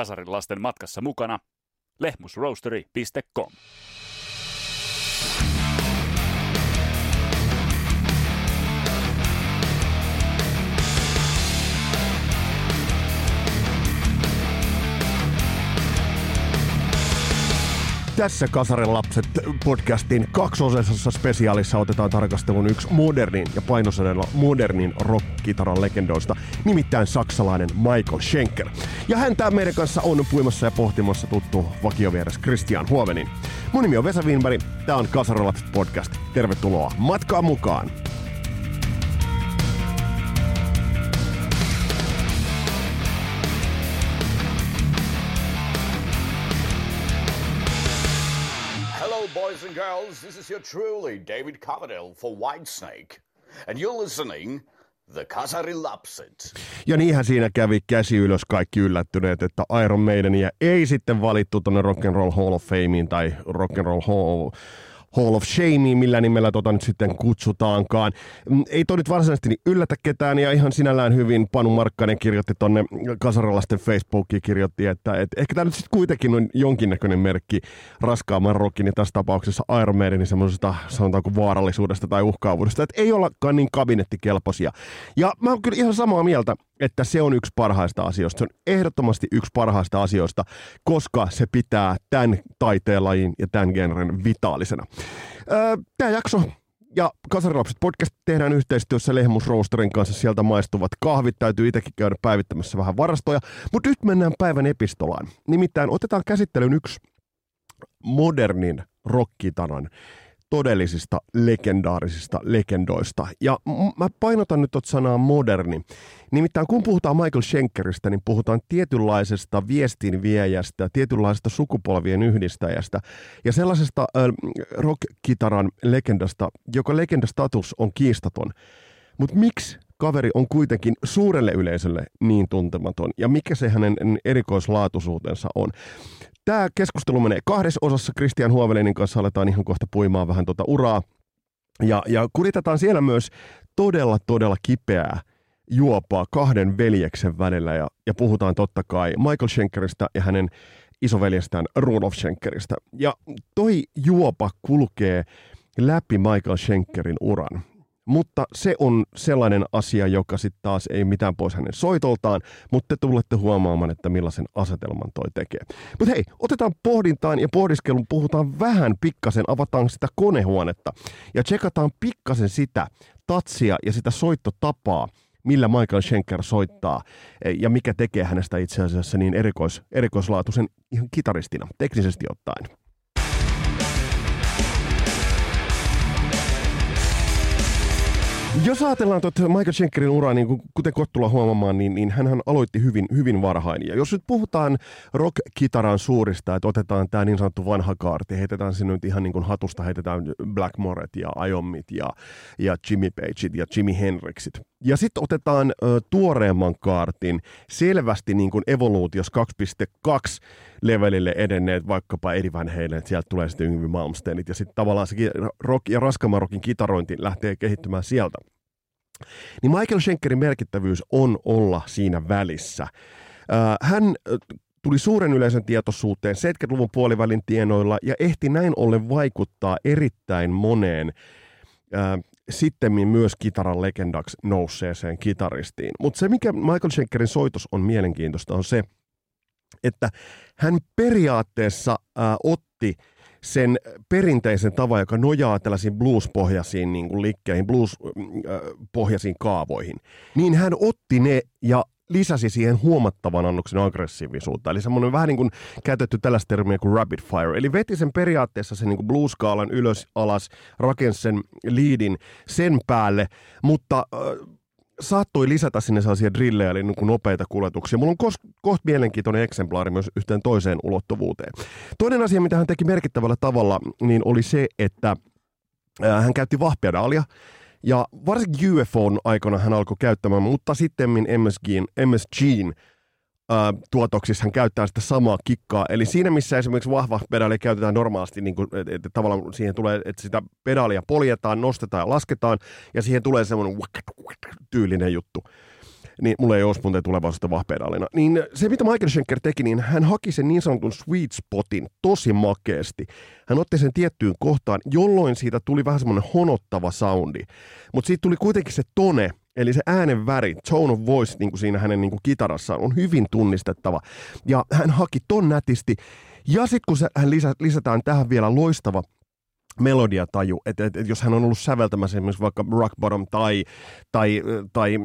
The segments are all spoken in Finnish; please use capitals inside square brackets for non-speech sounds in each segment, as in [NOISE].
Kasarin lasten matkassa mukana lehmusroastery.com. Tässä Kasaren lapset podcastin kaksosaisessa spesiaalissa otetaan tarkastelun yksi modernin ja painosanella modernin rockkitaran legendoista, nimittäin saksalainen Michael Schenker. Ja hän meidän kanssa on puimassa ja pohtimassa tuttu vakiovieras Christian Huovenin. Mun nimi on Vesa Wienberg, tää on Kasaren lapset podcast. Tervetuloa matkaan mukaan! This is your truly David Coverdale for Whitesnake. And you're listening The Kasari Lapset. Ja niinhän siinä kävi käsi ylös kaikki yllättyneet, että Iron Maidenia ei sitten valittu tuonne Rock'n'Roll Hall of Fameen tai Rock'n'Roll Hall Hall of Shamea, millä nimellä tota nyt sitten kutsutaankaan. Mm, ei toi nyt varsinaisesti niin yllätä ketään ja ihan sinällään hyvin Panu Markkanen kirjoitti tonne kasaralaisten Facebookiin kirjoitti, että et ehkä tämä nyt sitten kuitenkin on jonkinnäköinen merkki raskaamman rockin ja tässä tapauksessa Iron Maidenin semmoisesta sanotaanko vaarallisuudesta tai uhkaavuudesta, että ei ollakaan niin kabinettikelpoisia. Ja mä oon kyllä ihan samaa mieltä, että se on yksi parhaista asioista. Se on ehdottomasti yksi parhaista asioista, koska se pitää tämän taiteenlajin ja tämän genren vitaalisena. Tämä jakso ja Kasarilapset podcast tehdään yhteistyössä Lehmus Roasterin kanssa. Sieltä maistuvat kahvit. Täytyy itsekin käydä päivittämässä vähän varastoja. Mutta nyt mennään päivän epistolaan. Nimittäin otetaan käsittelyyn yksi modernin rockitaran todellisista legendaarisista legendoista. Ja mä painotan nyt tuota sanaa moderni. Nimittäin kun puhutaan Michael Schenkeristä, niin puhutaan tietynlaisesta viestinviejästä, tietynlaisesta sukupolvien yhdistäjästä ja sellaisesta äh, rock-kitaran legendasta, joka legendastatus on kiistaton. Mutta miksi kaveri on kuitenkin suurelle yleisölle niin tuntematon ja mikä se hänen erikoislaatuisuutensa on? Tämä keskustelu menee kahdessa osassa. Christian Huovelinin kanssa aletaan ihan kohta puimaan vähän tuota uraa. Ja, ja kuritetaan siellä myös todella, todella kipeää juopaa kahden veljeksen välillä. Ja, ja puhutaan totta kai Michael Schenkeristä ja hänen isoveljestään Rudolf Schenkeristä. Ja toi juopa kulkee läpi Michael Schenkerin uran. Mutta se on sellainen asia, joka sitten taas ei mitään pois hänen soitoltaan, mutta te tulette huomaamaan, että millaisen asetelman toi tekee. Mutta hei, otetaan pohdintaan ja pohdiskelun, puhutaan vähän pikkasen, avataan sitä konehuonetta ja tsekataan pikkasen sitä tatsia ja sitä soittotapaa, millä Michael Schenker soittaa ja mikä tekee hänestä itse asiassa niin erikois, erikoislaatuisen ihan kitaristina, teknisesti ottaen. Jos ajatellaan tuota Michael Schenkerin uraa, niin kuten Kottula huomaamaan, niin, niin hän aloitti hyvin, hyvin varhain. Ja jos nyt puhutaan rock-kitaran suurista, että otetaan tämä niin sanottu vanha kaarti, heitetään sinne nyt ihan niin kuin hatusta, heitetään Blackmoret ja Iommit ja, ja Jimmy Pageit ja Jimmy Hendrixit. Ja sitten otetaan ö, tuoreemman kaartin, selvästi niin kuin Evoluutios 2.2 levelille edenneet vaikkapa Eddie Van Halen, että sieltä tulee sitten Yngvi Malmsteenit ja sitten tavallaan se rock ja raskamman rockin kitarointi lähtee kehittymään sieltä. Niin Michael Schenkerin merkittävyys on olla siinä välissä. Hän tuli suuren yleisön tietoisuuteen 70-luvun puolivälin tienoilla ja ehti näin ollen vaikuttaa erittäin moneen sittemmin myös kitaran legendaksi nousseeseen kitaristiin. Mutta se, mikä Michael Schenkerin soitos on mielenkiintoista, on se, että hän periaatteessa äh, otti sen perinteisen tavan, joka nojaa tällaisiin blues-pohjaisiin niin kuin liikkeihin, blues-pohjaisiin kaavoihin, niin hän otti ne ja lisäsi siihen huomattavan annoksen aggressiivisuutta. Eli semmoinen vähän niin kuin käytetty tällaista termiä kuin rapid fire. Eli veti sen periaatteessa sen niin kuin blueskaalan ylös alas, rakensi sen liidin sen päälle, mutta äh, saattoi lisätä sinne sellaisia drillejä, eli niin nopeita kuljetuksia. Mulla on kohta mielenkiintoinen eksemplaari myös yhteen toiseen ulottuvuuteen. Toinen asia, mitä hän teki merkittävällä tavalla, niin oli se, että hän käytti vahpedaalia, ja varsinkin UFOn aikana hän alkoi käyttämään, mutta sitten MSGin, MSGin tuotoksissa hän käyttää sitä samaa kikkaa. Eli siinä, missä esimerkiksi vahva pedaali käytetään normaalisti, niin kuin, että, tavallaan siihen tulee, että sitä pedaalia poljetaan, nostetaan ja lasketaan, ja siihen tulee semmoinen tyylinen juttu niin mulla ei muuten tulevaisuutta vahpedaalina. Niin se, mitä Michael Schenker teki, niin hän haki sen niin sanotun sweet spotin tosi makeasti. Hän otti sen tiettyyn kohtaan, jolloin siitä tuli vähän semmoinen honottava soundi. Mutta siitä tuli kuitenkin se tone, Eli se äänen väri, tone of voice, niin kuin siinä hänen niin kuin kitarassaan, on hyvin tunnistettava. Ja hän haki ton nätisti. Ja sitten kun se, hän lisä, lisätään tähän vielä loistava melodiataju, että et, et jos hän on ollut säveltämässä esimerkiksi vaikka Rock Bottom tai, tai, tai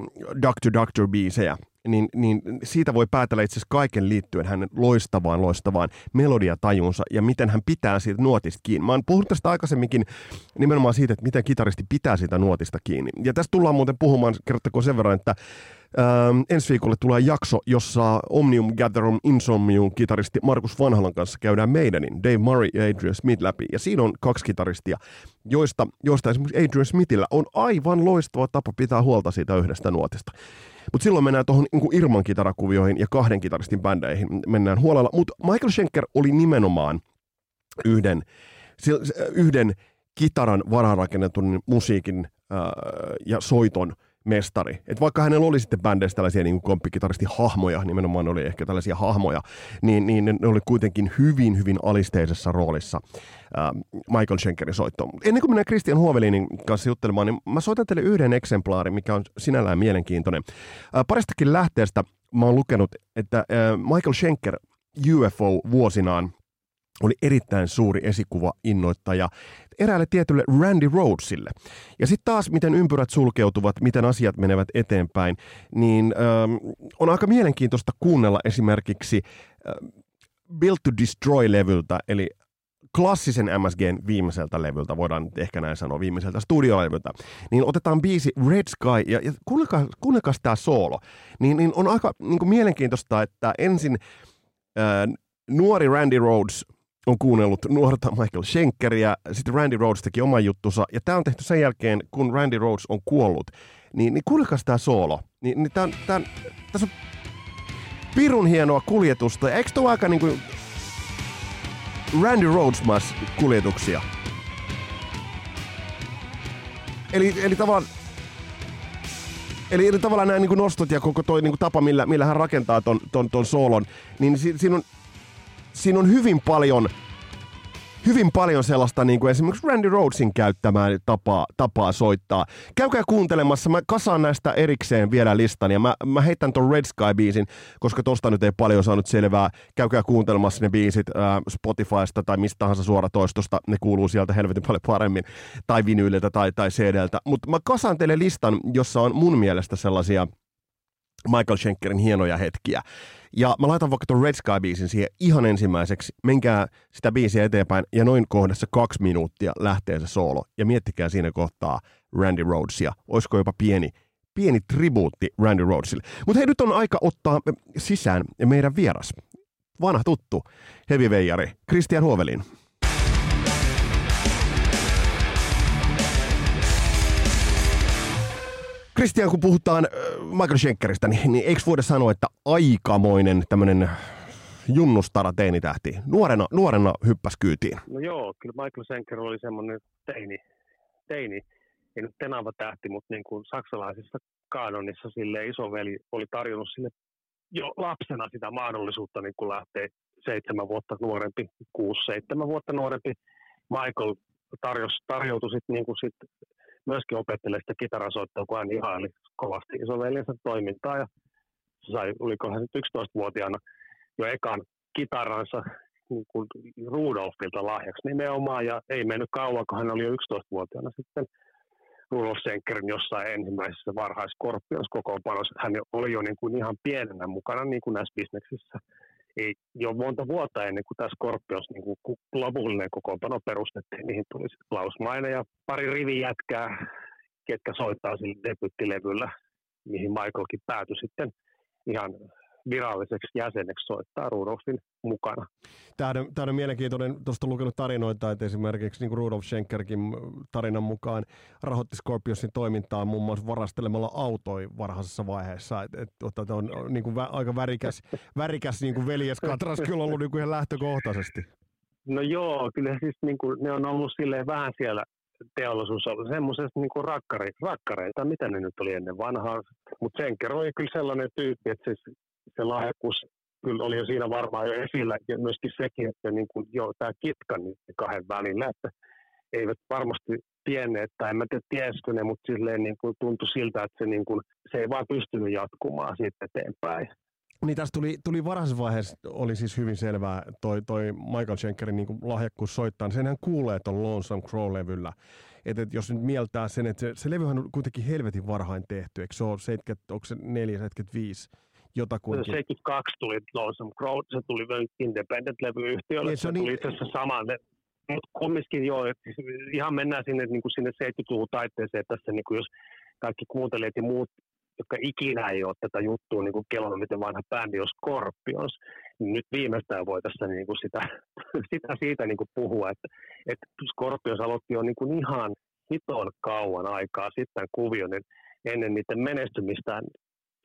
Doctor Doctor biisejä, niin, niin siitä voi päätellä itse asiassa kaiken liittyen hänen loistavaan, loistavaan melodiatajunsa ja miten hän pitää siitä nuotista kiinni. Mä oon puhunut tästä aikaisemminkin nimenomaan siitä, että miten kitaristi pitää siitä nuotista kiinni. Ja tästä tullaan muuten puhumaan, kerrottakoon sen verran, että Ähm, ensi viikolle tulee jakso, jossa Omnium Gatherum Insomnium kitaristi Markus Vanhalan kanssa käydään meidänin Dave Murray ja Adrian Smith läpi. Ja siinä on kaksi kitaristia, joista, joista esimerkiksi Adrian Smithillä on aivan loistava tapa pitää huolta siitä yhdestä nuotista. Mutta silloin mennään tuohon niin Irman kitarakuvioihin ja kahden kitaristin bändeihin mennään huolella. Mutta Michael Schenker oli nimenomaan yhden, yhden kitaran vararakennetun musiikin ää, ja soiton mestari. Et vaikka hänellä oli sitten bändeissä tällaisia niin komppikitaristi hahmoja, nimenomaan oli ehkä tällaisia hahmoja, niin, niin ne oli kuitenkin hyvin, hyvin alisteisessa roolissa äh, Michael Schenkerin soittoon. Ennen kuin mennään Christian Huovelinin kanssa juttelemaan, niin mä soitan teille yhden eksemplaarin, mikä on sinällään mielenkiintoinen. Äh, paristakin lähteestä mä oon lukenut, että äh, Michael Schenker UFO vuosinaan oli erittäin suuri esikuva innoittaja eräälle tietylle Randy Rhodesille. Ja sitten taas, miten ympyrät sulkeutuvat, miten asiat menevät eteenpäin, niin ähm, on aika mielenkiintoista kuunnella esimerkiksi äh, Built to Destroy-levyltä, eli klassisen MSGn viimeiseltä levyltä, voidaan ehkä näin sanoa, viimeiseltä studiolevyltä, niin otetaan biisi Red Sky, ja, ja kuunnelkaa, kuunnelkaa tämä soolo, niin, niin on aika niin kuin mielenkiintoista, että ensin ää, nuori Randy Rhodes on kuunnellut nuorta Michael Schenkeria, sitten Randy Rhodes teki oman juttunsa, ja tämä on tehty sen jälkeen, kun Randy Rhodes on kuollut. Niin, niin kuulekas tämä soolo. Niin, niin tää, tää, tässä on pirun hienoa kuljetusta, ja eikö tuo aika niinku Randy Rhodes kuljetuksia? Eli, eli tavallaan Eli, eli tavallaan nämä niin nostot ja koko toi niin tapa, millä, millä hän rakentaa ton, ton, ton soolon, niin si, siinä on siinä on hyvin paljon hyvin paljon sellaista niin kuin esimerkiksi Randy Rhodesin käyttämää tapaa, tapaa soittaa. Käykää kuuntelemassa, mä kasaan näistä erikseen vielä listan ja mä, mä heitän ton Red Sky-biisin, koska tosta nyt ei paljon saanut selvää. Käykää kuuntelemassa ne biisit äh, Spotifysta tai mistä tahansa suoratoistosta, ne kuuluu sieltä helvetin paljon paremmin, tai vinyyliltä tai, tai CDltä. Mutta mä kasaan teille listan, jossa on mun mielestä sellaisia Michael Schenkerin hienoja hetkiä. Ja mä laitan vaikka tuon Red Sky-biisin siihen ihan ensimmäiseksi. Menkää sitä biisiä eteenpäin ja noin kohdassa kaksi minuuttia lähtee se soolo. Ja miettikää siinä kohtaa Randy Rhodesia. Olisiko jopa pieni, pieni tribuutti Randy Rhodesille. Mutta hei, nyt on aika ottaa sisään meidän vieras. Vanha tuttu heavy veijari, Christian Huovelin. Christian, kun puhutaan Michael Schenkeristä, niin, niin eikö voida sanoa, että aikamoinen tämmöinen junnustara teinitähti. Nuorena, nuorena hyppäs kyytiin. No joo, kyllä Michael Schenker oli semmoinen teini, teini ei nyt tenava tähti, mutta niin kuin saksalaisessa kaanonissa sille isoveli oli tarjonnut sille jo lapsena sitä mahdollisuutta niin kuin lähteä seitsemän vuotta nuorempi, kuusi, seitsemän vuotta nuorempi. Michael tarjos, tarjoutui sitten niin kuin sit myöskin opettelee sitä kitarasoittoa, kun hän ihaili kovasti isoveljensä toimintaa. Ja se sai, oliko hän 11-vuotiaana jo ekan kitaransa niin kuin Rudolfilta lahjaksi nimenomaan. Ja ei mennyt kauan, kun hän oli jo 11-vuotiaana sitten Rudolf Schenkerin jossain ensimmäisessä varhaiskorpionskokoonpanossa. Hän oli jo niin kuin ihan pienenä mukana niin kuin näissä bisneksissä ei jo monta vuotta ennen kuin tämä Scorpions niin kuin lopullinen kokoonpano perustettiin, niihin tuli Klaus Maine ja pari rivi jätkää, ketkä soittaa sillä debyttilevyllä, mihin Michaelkin päätyi sitten ihan viralliseksi jäseneksi soittaa Rudolfin mukana. Tämä on, tämä on mielenkiintoinen, tuosta lukenut tarinoita, että esimerkiksi niin kuin Rudolf Schenkerkin tarinan mukaan rahoitti Scorpionsin toimintaa muun muassa varastelemalla autoi varhaisessa vaiheessa. Et, et, et, on niin kuin vä, aika värikäs, [LAUGHS] värikäs niin kuin veljeskatras kyllä ollut niin kuin ihan lähtökohtaisesti. No joo, kyllä siis niin kuin, ne on ollut silleen vähän siellä teollisuus oli semmoisesta niin kuin rakkari, rakkareita, mitä ne nyt oli ennen vanhaa. Mutta Senker oli kyllä sellainen tyyppi, että se, se lahjakkuus kyllä oli jo siinä varmaan jo esillä, ja myöskin sekin, että niin kuin, joo, tämä kitka niin kahden välillä, että eivät varmasti tienneet, tai en mä tiedä tiesikö ne, mutta silleen niin kuin tuntui siltä, että se, niin kuin, se ei vaan pystynyt jatkumaan siitä eteenpäin. Niin tässä tuli, tuli varhaisessa vaiheessa, oli siis hyvin selvää toi, toi Michael Schenkerin niin lahjakkuus soittaa, niin senhän kuulee tuon Lonesome Crow-levyllä. Että et jos nyt mieltää sen, että se, se levyhän on kuitenkin helvetin varhain tehty, eikö se ole 70, onko se 4, 75? Jotakuinkin. 72 tuli Lonesome Crow, se tuli Independent-levyyhtiölle, niin, se, se tuli niin... itse asiassa saman, mutta kumminkin joo, että siis ihan mennään sinne, niin kuin sinne 70-luvun taitteeseen, että tässä niin kuin jos kaikki kuuntelijat ja muut jotka ikinä ei ole tätä juttua niin kuin kelannut, miten vanha bändi on Scorpions, niin nyt viimeistään voitaisiin niin kuin sitä, [LAUGHS] sitä siitä niin kuin puhua, että, että Scorpions aloitti jo niin kuin ihan hiton kauan aikaa sitten kuvion, niin ennen niiden menestymistä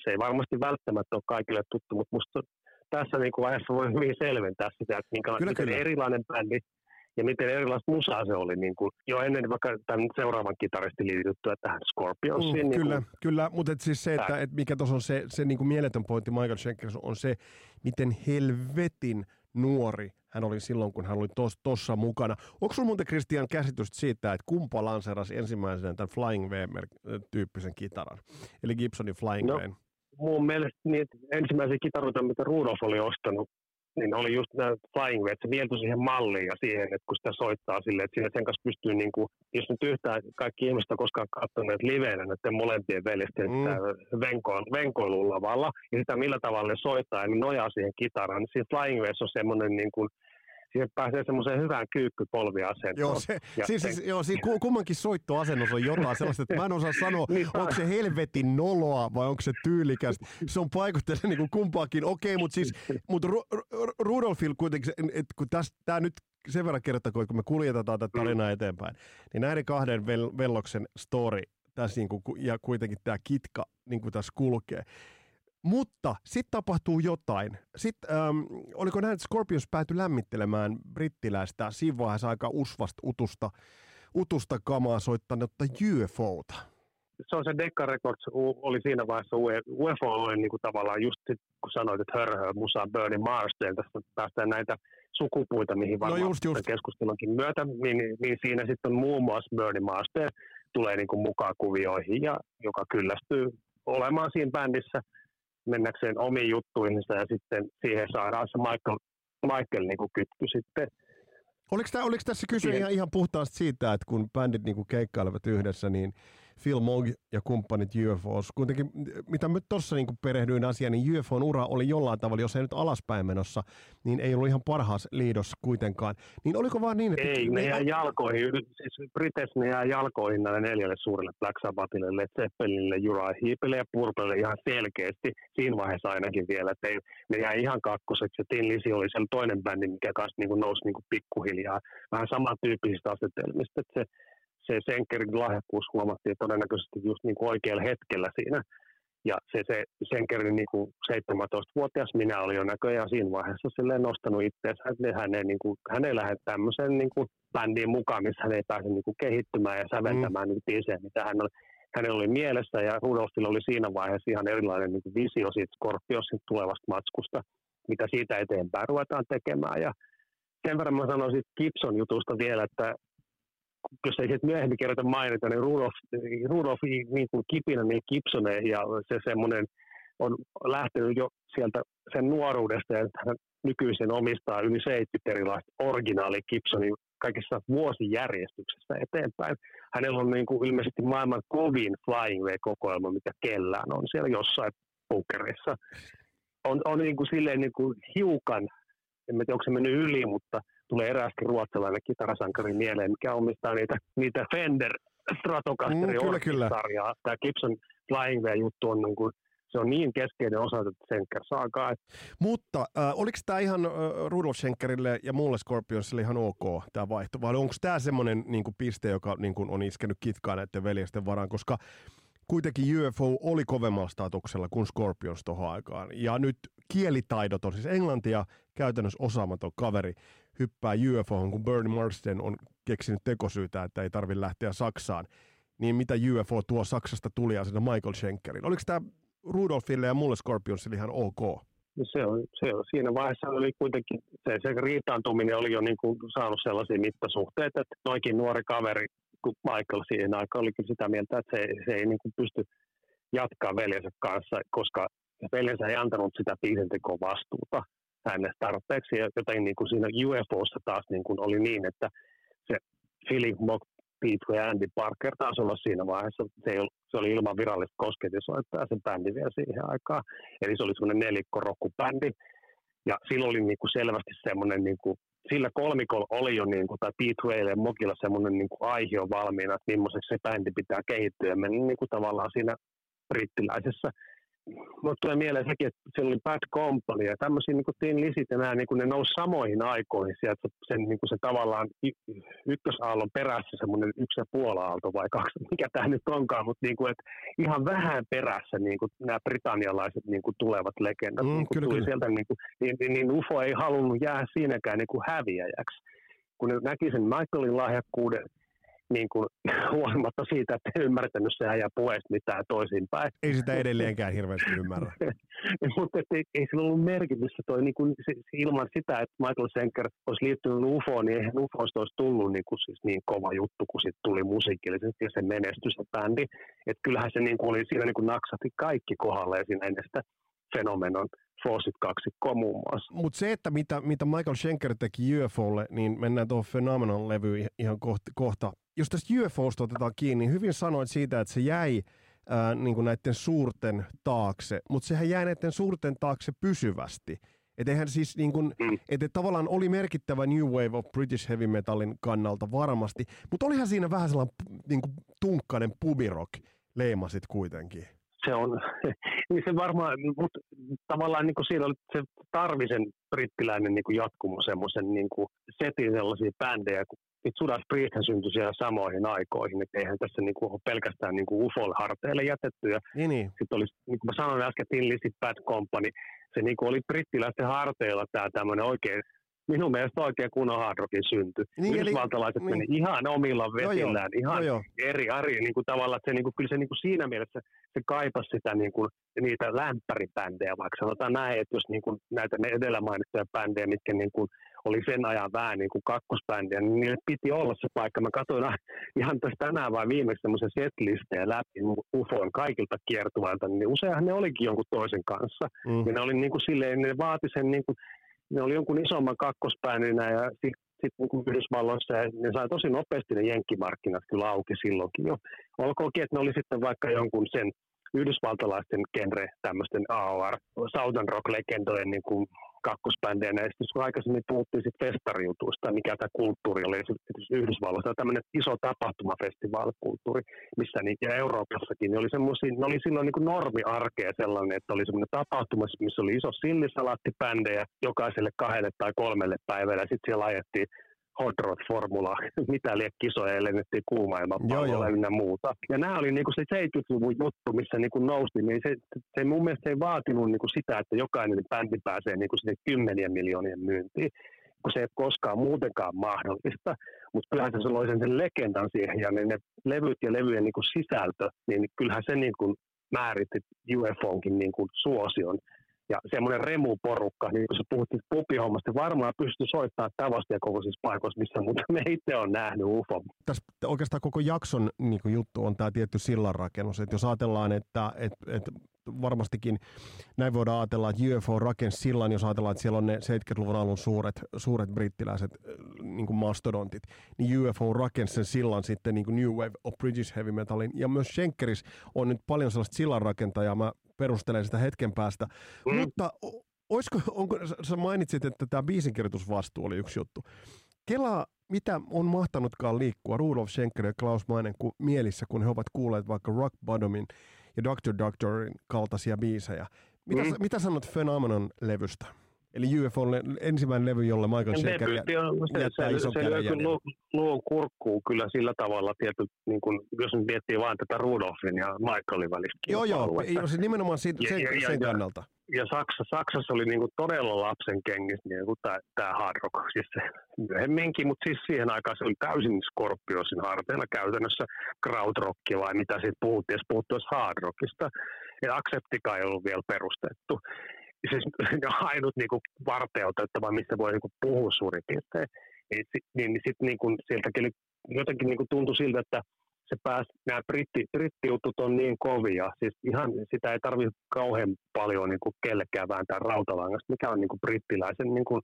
se ei varmasti välttämättä ole kaikille tuttu, mutta musta tässä niin kuin vaiheessa voi hyvin selventää sitä, että minkä, kyllä, miten kyllä. erilainen bändi ja miten erilaista musaa se oli niin kuin jo ennen vaikka tämän seuraavan kitaristin liityttyä tähän Scorpionsiin. Mm, niin kyllä, kuin, kyllä, mutta et siis se, että et mikä tuossa on se, se niin kuin mieletön pointti Michael Schenker on se, miten helvetin nuori hän oli silloin, kun hän oli tuossa mukana. Onko sinulla muuten Christian käsitystä siitä, että kumpa lanserasi ensimmäisenä tämän Flying V-tyyppisen kitaran, eli Gibsonin Flying no, V? Mun mielestä niitä ensimmäisiä kitaroita, mitä Rudolf oli ostanut, niin oli just nämä Flying että se mieltyi siihen malliin ja siihen, että kun sitä soittaa silleen, että siinä sen kanssa pystyy, niin kuin, jos nyt yhtään kaikki ihmiset on koskaan katsoneet liveenä näiden molempien veljesten mm. venkoil, venkoilun lavalla, ja sitä millä tavalla ne soittaa ja ne nojaa siihen kitaraan, niin siinä Flying on semmoinen niin kuin, siihen pääsee semmoiseen hyvään kyykkypolviasentoon. Joo, se, ja siis, siis, joo, siinä kummankin soittoasennossa on jotain sellaista, että mä en osaa sanoa, [LAUGHS] niin, onko se helvetin noloa vai onko se tyylikästä. Se on paikotteella niin kuin kumpaakin. Okei, mutta siis, mutta Ru- Ru- Rudolfil kuitenkin, että kun tämä nyt sen verran kerrottakoon, kun me kuljetetaan tätä tarinaa mm. eteenpäin, niin näiden kahden vel- velloksen story tässä niin kuin, ja kuitenkin tämä kitka niin kuin tässä kulkee, mutta sitten tapahtuu jotain. Sitten, ähm, oliko näin, että Scorpions päätyi lämmittelemään brittiläistä siinä vaiheessa aika usvasta utusta, utusta kamaa soittanutta UFOta? Se on se Decca Records, oli siinä vaiheessa UFO oli niin kuin tavallaan just sit, kun sanoit, että hörhö, musa Bernie Marsden, tästä päästään näitä sukupuita, mihin no varmaan no just, just. keskustelunkin myötä, niin, niin siinä sitten muun muassa Bernie Marsden tulee niin kuin mukaan kuvioihin, ja joka kyllästyy olemaan siinä bändissä – mennäkseen omiin juttuihinsa ja sitten siihen saadaan se Michael, Michael niin kuin kytky sitten. Oliko, tämä, oliko tässä kyse ihan, ihan puhtaasti siitä, että kun bändit niin kuin keikkailevat yhdessä, niin Phil Mogg ja kumppanit UFOs. Kuitenkin, mitä nyt tuossa niin perehdyin asiaan, niin UFOn ura oli jollain tavalla, jos ei nyt alaspäin menossa, niin ei ollut ihan parhaassa liidossa kuitenkaan. Niin oliko vaan niin, että... Ei, ne, ne jää jalkoihin. Siis Briteissä ne jää jalkoihin näille neljälle suurelle Black Sabbathille, Led Zeppelinille, Uriah Heepille ja Purplelle ihan selkeästi. Siinä vaiheessa ainakin vielä, että ei, ne jää ihan kakkoseksi. Ja Tin Lisi oli siellä toinen bändi, mikä kanssa niin nousi niin pikkuhiljaa. Vähän samantyyppisistä asetelmista. Että se, se Senkerin lahjakkuus huomattiin todennäköisesti just niin kuin oikealla hetkellä siinä. Ja se, se Senkerin niin kuin 17-vuotias minä olin jo näköjään siinä vaiheessa silleen nostanut itseensä, että hän ei, niin kuin, hän ei lähde tämmöiseen niin kuin bändiin mukaan, missä hän ei pääse niin kuin kehittymään ja säventämään mm. niitä biisejä, mitä hän oli, hänellä oli mielessä. Ja Rudolfilla oli siinä vaiheessa ihan erilainen niin kuin visio siitä Scorpiosin tulevasta matskusta, mitä siitä eteenpäin ruvetaan tekemään. Ja sen verran mä sanoisin Gibson jutusta vielä, että jos ei sitten myöhemmin kerrota mainita, niin Rudolf, Rudolf niin kuin kipinä niin Gibsoneihin ja se semmoinen on lähtenyt jo sieltä sen nuoruudesta ja hän nykyisin omistaa yli 70 erilaista originaali Gibsonin kaikissa vuosijärjestyksessä eteenpäin. Hänellä on niin kuin ilmeisesti maailman kovin Flying V-kokoelma, mitä kellään on siellä jossain bunkerissa. On, on niin kuin silleen niin kuin hiukan, en tiedä onko se mennyt yli, mutta tulee erääskin ruotsalainen kitarasankari mieleen, mikä omistaa niitä, niitä Fender Stratocaster mm, kyllä, sarjaa. Tämä Gibson Flying V-juttu on niin kuin, se on niin keskeinen osa tätä Schenker saakaa. Mutta äh, oliko tämä ihan äh, Rudolf Schenkerille ja muulle Scorpionsille ihan ok tämä vaihto, vai onko tämä semmoinen niin piste, joka niin kuin, on iskenyt kitkaa näiden veljesten varaan, koska kuitenkin UFO oli kovemmalla statuksella kuin Scorpions tuohon aikaan. Ja nyt kielitaidot on siis englantia käytännössä osaamaton kaveri hyppää UFO, kun Bernie Marsden on keksinyt tekosyytä, että ei tarvitse lähteä Saksaan, niin mitä UFO tuo Saksasta tuli sinne Michael Schenkerin? Oliko tämä Rudolfille ja mulle Scorpionsille ihan ok? No se on, se on, siinä vaiheessa oli kuitenkin, se, se riitaantuminen oli jo niin kuin saanut sellaisia mittasuhteita, että noikin nuori kaveri, kun Michael siihen aikaan olikin sitä mieltä, että se, se ei niin kuin pysty jatkaa veljensä kanssa, koska veljensä ei antanut sitä biisentekoa vastuuta hänestä tarpeeksi, ja jotain niin kuin siinä UFOssa taas niin kuin oli niin, että se Philip Mock Pete ja Andy Parker taas olla siinä vaiheessa. Se, ei se oli ilman virallista kosketusoittaa se bändi vielä siihen aikaan. Eli se oli semmoinen nelikko-rokkubändi. Ja silloin oli niin kuin selvästi semmoinen, niin kuin, sillä kolmikolla oli jo, niin kuin, tai Pete Whale ja Mokilla semmoinen niin kuin aihio valmiina, että millaiseksi se bändi pitää kehittyä ja mennä niin kuin tavallaan siinä brittiläisessä mulle tulee mieleen sekin, että siellä oli Bad Company ja tämmöisiä niin Tin Lisit ja nämä, niin ne nousi samoihin aikoihin sieltä sen, niin se tavallaan ykkösaallon perässä semmoinen yksi ja puoli aalto vai kaksi, [LAUGHS] mikä tämä nyt onkaan, mutta niin kuin, että ihan vähän perässä niin kuin nämä britannialaiset niin kuin tulevat legendat mm, niin kuin kyllä, tuli kyllä. sieltä, niin, kuin, niin, niin, niin, UFO ei halunnut jää siinäkään niin kuin häviäjäksi. Kun ne näki sen Michaelin lahjakkuuden, niin kuin, [LAUGHS] huolimatta siitä, että en ymmärtänyt se äijä puheesta mitään toisinpäin. Ei sitä edelleenkään hirveästi ymmärrä. [LAUGHS] Mutta ei, ei sillä ollut merkitystä toi, niin kuin, se, ilman sitä, että Michael Senker olisi liittynyt UFOon, niin eihän UFOista olisi tullut niin, kuin, siis niin kova juttu, kun sitten tuli musiikillisesti ja se menestys se bändi. Että kyllähän se niin kuin, oli siinä niin kuin naksahti kaikki kohdalle siinä ennen sitä fenomenon Fawcett 2 muun muassa. Mutta se, että mitä, mitä Michael Schenker teki UFOlle, niin mennään tuohon Phenomenon-levyyn ihan kohta, kohta jos tästä UFOsta otetaan kiinni, niin hyvin sanoit siitä, että se jäi ää, niin kuin näiden suurten taakse, mutta sehän jäi näiden suurten taakse pysyvästi. Että eihän siis niin kuin, mm. että tavallaan oli merkittävä New Wave of British Heavy Metalin kannalta varmasti, mutta olihan siinä vähän sellainen niin kuin tunkkainen pubirock leimasit kuitenkin. Se on, [LAUGHS] niin se varmaan, mutta tavallaan niin kuin siinä oli, se tarvi sen brittiläinen niin kuin jatkumo semmoisen niin kuin setin sellaisia bändejä, nyt Sudas Priesthän syntyi siellä samoihin aikoihin, että eihän tässä niinku ole pelkästään niinku UFOlle harteille jätetty. Ja niin, niin. Sitten oli, niin kuin mä sanoin äsken, Tin Bad Company, se niinku oli brittiläisten harteilla tämä tämmöinen oikein minun mielestä oikein kunnon hard rockin synty. Niin, Yhdysvaltalaiset niin. meni ihan omilla vesillään, no ihan no eri ari, niin kuin tavallaan, että se, niin kuin, kyllä se niin kuin siinä mielessä se kaipasi sitä niin kuin, niitä lämpäripändejä, vaikka sanotaan näin, että jos niin kuin, näitä ne edellä mainittuja bändejä, mitkä niin kuin, oli sen ajan vähän niin kuin kakkosbändiä, niin niille piti olla se paikka. Mä katsoin [LAUGHS] ihan tässä tänään vai viimeksi semmoisen setlistejä läpi UFOn kaikilta kiertuvalta, niin useinhan ne olikin jonkun toisen kanssa. Mm. Ja ne oli niin kuin silleen, ne vaati sen niin kuin, ne oli jonkun isomman kakkosbändinä ja sitten sit niin Yhdysvalloissa ja ne sai tosi nopeasti ne jenkkimarkkinat kyllä auki silloinkin jo. Olkoonkin, että ne oli sitten vaikka jonkun sen yhdysvaltalaisten genre, tämmöisten AOR, Southern Rock-legendojen niin kuin kakkosbändejä näistä, kun aikaisemmin puhuttiin sitten festarijutuista, mikä tämä kulttuuri oli Yhdysvalloissa, tämmöinen iso tapahtumafestivaalikulttuuri, missä niitä ja Euroopassakin, niin oli semmoisia, ne oli silloin niin kuin normiarkea sellainen, että oli semmoinen tapahtuma, missä oli iso sillisalattibändejä jokaiselle kahdelle tai kolmelle päivälle, ja sitten siellä ajettiin hot rod formula, [LAUGHS] mitä liian kisoja ja lennettiin kuumailmapallolla ja muuta. Ja nämä oli niinku se 70-luvun juttu, missä niinku nousi, niin se, se mun mielestä ei vaatinut niinku sitä, että jokainen bändi pääsee niinku sinne kymmenien miljoonien myyntiin kun se ei ole koskaan muutenkaan mahdollista. Mutta kyllähän se loi sen, sen legendan siihen ja ne, ne levyt ja levyjen niin kuin sisältö, niin kyllähän se niin kuin määritti UFOnkin niin kuin suosion. Ja semmoinen remuporukka, niin kun sä puhuttiin pupihommasta, varmaan pystyy soittamaan ja kokoisissa paikoissa, missä mutta me itse on nähnyt UFO. Tässä oikeastaan koko jakson niin juttu on tämä tietty sillanrakennus. Että jos ajatellaan, että, että, että varmastikin näin voidaan ajatella, että UFO rakensi sillan, jos ajatellaan, että siellä on ne 70-luvun alun suuret, suuret brittiläiset niin kuin mastodontit, niin UFO rakensi sen sillan sitten niin kuin New Wave of British Heavy Metalin. Ja myös Schenkeris on nyt paljon sellaista sillanrakentajaa. Mä perustelen sitä hetken päästä. Mm. Mutta olisiko, onko, sä mainitsit, että tämä biisinkirjoitusvastuu oli yksi juttu. Kela, mitä on mahtanutkaan liikkua Rudolf Schenker ja Klaus Mainen kun, mielissä, kun he ovat kuulleet vaikka Rock Bottomin ja Dr. Doctorin kaltaisia biisejä. Mitä, mm. mitä sanot Phenomenon levystä? Eli UFO on ensimmäinen levy, jolle Michael Schenker jättää se, ison se, se lu, luon kurkkuu kyllä sillä tavalla, tietysti, niin kun, jos nyt miettii vain tätä Rudolfin ja Michaelin välistä Joo, joo, joo se nimenomaan siitä, ja, sen, ja, sen ja, kannalta. Ja Saksa, Saksassa oli niin kuin todella lapsen kengissä niin kuin tämä hard rock, siis se myöhemminkin, mutta siis siihen aikaan se oli täysin Scorpiosin harteilla käytännössä krautrocki vai mitä siitä puhuttiin, jos puhuttiin hard rockista. Ja Acceptika ei ollut vielä perustettu siis [LAUGHS] ainut niin kuin varteutettava, mistä voi niin kuin puhua suurin piirtein. Niin, niin, niin sitten niin sieltäkin jotenkin niin kuin tuntui siltä, että se pääsi, nämä britti, brittijutut on niin kovia, siis ihan sitä ei tarvitse kauhean paljon niin kuin kellekään vääntää rautalangasta, mikä on niin kuin brittiläisen niin kuin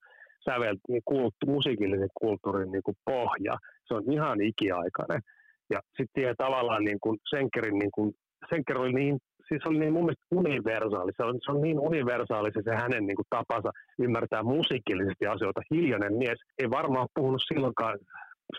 sävel, niin kulttu, musiikillisen kulttuurin niin kuin pohja. Se on ihan ikiaikainen. Ja sitten tavallaan niin kuin Senkerin, niin kuin, Senker oli niin siis oli niin mun mielestä universaali. Se on, se on niin universaali se, se hänen niin kuin, tapansa ymmärtää musiikillisesti asioita. Hiljainen mies ei varmaan puhunut silloinkaan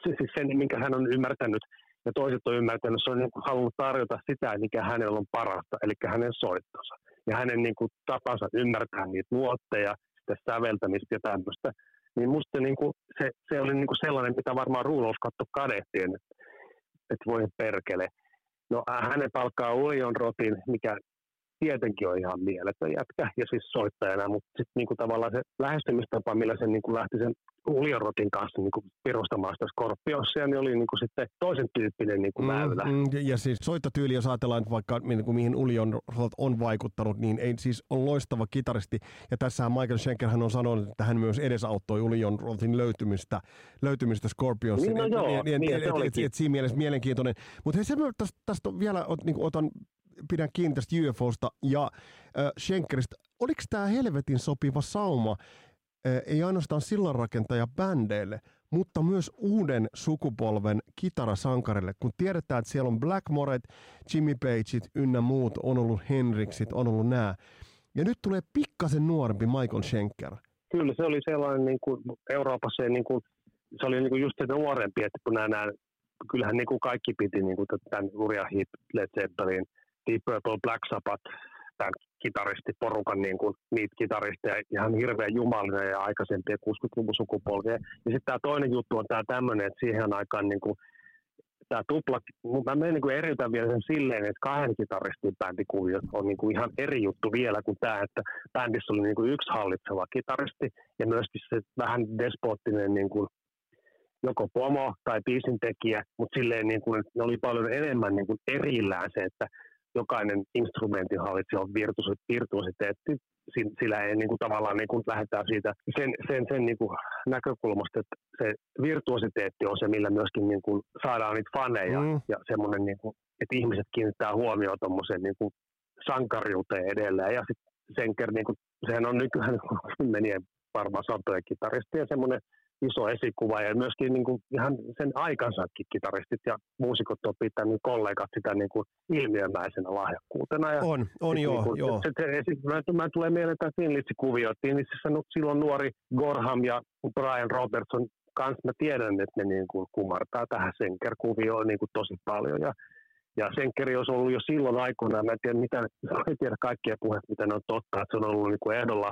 siis sen, minkä hän on ymmärtänyt ja toiset on ymmärtänyt, se on niin kuin, halunnut tarjota sitä, mikä hänellä on parasta, eli hänen soittonsa. Ja hänen niin kuin, tapansa ymmärtää niitä nuotteja, sitä säveltämistä ja tämmöistä. Niin musta niin kuin, se, se oli niin kuin sellainen, mitä varmaan Rudolf katsoi kadehtiin, että, että voi perkele No hänen palkkaa Ulion Rotin, mikä tietenkin on ihan mieletön jätkä ja siis soittajana, mutta sitten niinku tavallaan se lähestymistapa, millä se niinku lähti sen Uliorotin kanssa niinku perustamaan sitä Scorpiosia, niin oli niinku sitten toisen tyyppinen niinku mm, väylä. Mm, ja, ja siis soittotyyli, jos ajatellaan että vaikka niinku, mihin Ulion on vaikuttanut, niin ei siis on loistava kitaristi. Ja tässä Michael Schenker on sanonut, että hän myös edesauttoi Ulion Rotin löytymistä, löytymistä Scorpionsin. Niin, no joo, niin, niin, et, et, et, siinä mielessä mielenkiintoinen. Mutta se tästä, tästä vielä niin otan pidän kiinni tästä UFOsta ja äh, Schenkeristä. Oliko tämä helvetin sopiva sauma, äh, ei ainoastaan sillanrakentaja bändeille, mutta myös uuden sukupolven kitarasankarille, kun tiedetään, että siellä on Blackmoret, Jimmy Pageit ynnä muut, on ollut Henriksit, on ollut nämä. Ja nyt tulee pikkasen nuorempi Michael Schenker. Kyllä se oli sellainen, niin kuin Euroopassa niin kuin, se oli niin kuin just se nuorempi, että kun nämä, nämä kyllähän niin kuin kaikki piti niin kuin tämän Uriah Heep, Led Zeppelin, Deep Purple, Black Sabbath, tämän kitaristiporukan niin kuin, niitä kitaristeja ihan hirveän jumalinen ja aikaisempia 60-luvun sukupolvia. Ja sitten tämä toinen juttu on tämä tämmöinen, että siihen aikaan niin kuin, tämä tupla, mä menen niin kuin eriytän vielä sen silleen, että kahden kitaristin bändikuviot on niin kuin ihan eri juttu vielä kuin tämä, että bändissä oli niin kuin yksi hallitseva kitaristi ja myöskin se vähän despottinen niin kuin joko pomo tai biisintekijä, mutta silleen niin kuin, ne oli paljon enemmän niin kuin erillään se, että jokainen instrumentin hallitsija on virtuositeetti. Sillä ei niin kuin, tavallaan niin kuin, lähdetään siitä sen, sen, sen niin kuin, näkökulmasta, että se virtuositeetti on se, millä myöskin niin kuin, saadaan niitä faneja mm. ja semmoinen, niin kuin, että ihmiset kiinnittää huomioon tuommoiseen niin kuin, sankariuteen edelleen. Ja sitten Senker, niin kuin, sehän on nykyään [LAUGHS] kymmenien varmaan satoja kitaristia semmoinen iso esikuva ja myöskin niin kuin ihan sen aikansakin kitaristit ja muusikot on pitänyt kollegat sitä niin kuin ilmiömäisenä lahjakkuutena. Ja on, on joo, niin kuin, joo. Se, se, se, mä, mä tulee mieleen tämä Finlitsi-kuvio, että Finlitsissä silloin nuori Gorham ja Brian Robertson kanssa mä tiedän, että ne niin kuin kumartaa tähän Senker-kuvioon niin kuin tosi paljon ja ja Senkeri olisi ollut jo silloin aikoinaan, mä en tiedä, mitä, en tiedä kaikkia puheita, mitä ne on totta, että se on ollut niin kuin ehdolla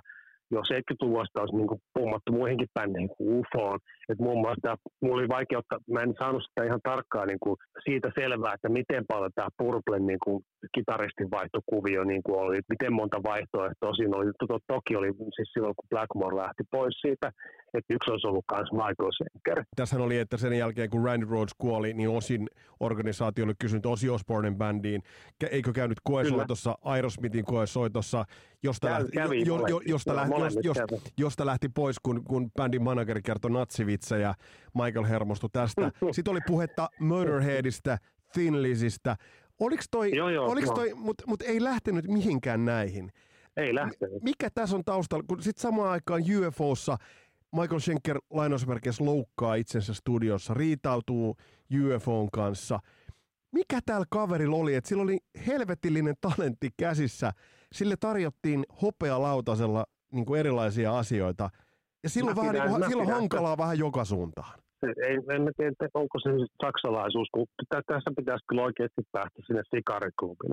jo 70-luvusta olisi niin pummattu muihinkin bändeihin kuin UFOon. Et muun muassa mulla oli vaikeutta, mä en saanut sitä ihan tarkkaan niin kuin siitä selvää, että miten paljon tämä Purplen niin kuin kitaristin vaihtokuvio niin kuin oli, että miten monta vaihtoehtoa siinä oli. To, toki oli siis silloin, kun Blackmore lähti pois siitä, että yksi olisi ollut myös Michael Schenker. Tässä oli, että sen jälkeen kun Randy Rhodes kuoli, niin osin organisaatio oli kysynyt Osi Osbornen bändiin, eikö käynyt koesoitossa, Aerosmithin koesoitossa, josta, Käy, lähti, jo, jo, josta, lähti, josta, josta lähti pois, kun, kun bändin manageri kertoi natsivitsejä, Michael hermostui tästä. [LAUGHS] Sitten oli puhetta Murderheadistä, Thin Lizistä, Oliko toi, joo, joo, oliks toi mutta mut ei lähtenyt mihinkään näihin? Ei lähtenyt. Mikä tässä on taustalla, kun sitten samaan aikaan UFOssa Michael Schenker lainausmerkeissä loukkaa itsensä studiossa, riitautuu UFOn kanssa. Mikä täällä kaverilla oli, että sillä oli helvetillinen talentti käsissä, sille tarjottiin hopealautasella niin kuin erilaisia asioita, ja silloin, vähän, niin kuin, silloin hankalaa vähän joka suuntaan. ei, en mä tiedä, onko se saksalaisuus, kun tässä pitäisi kyllä oikeasti päästä sinne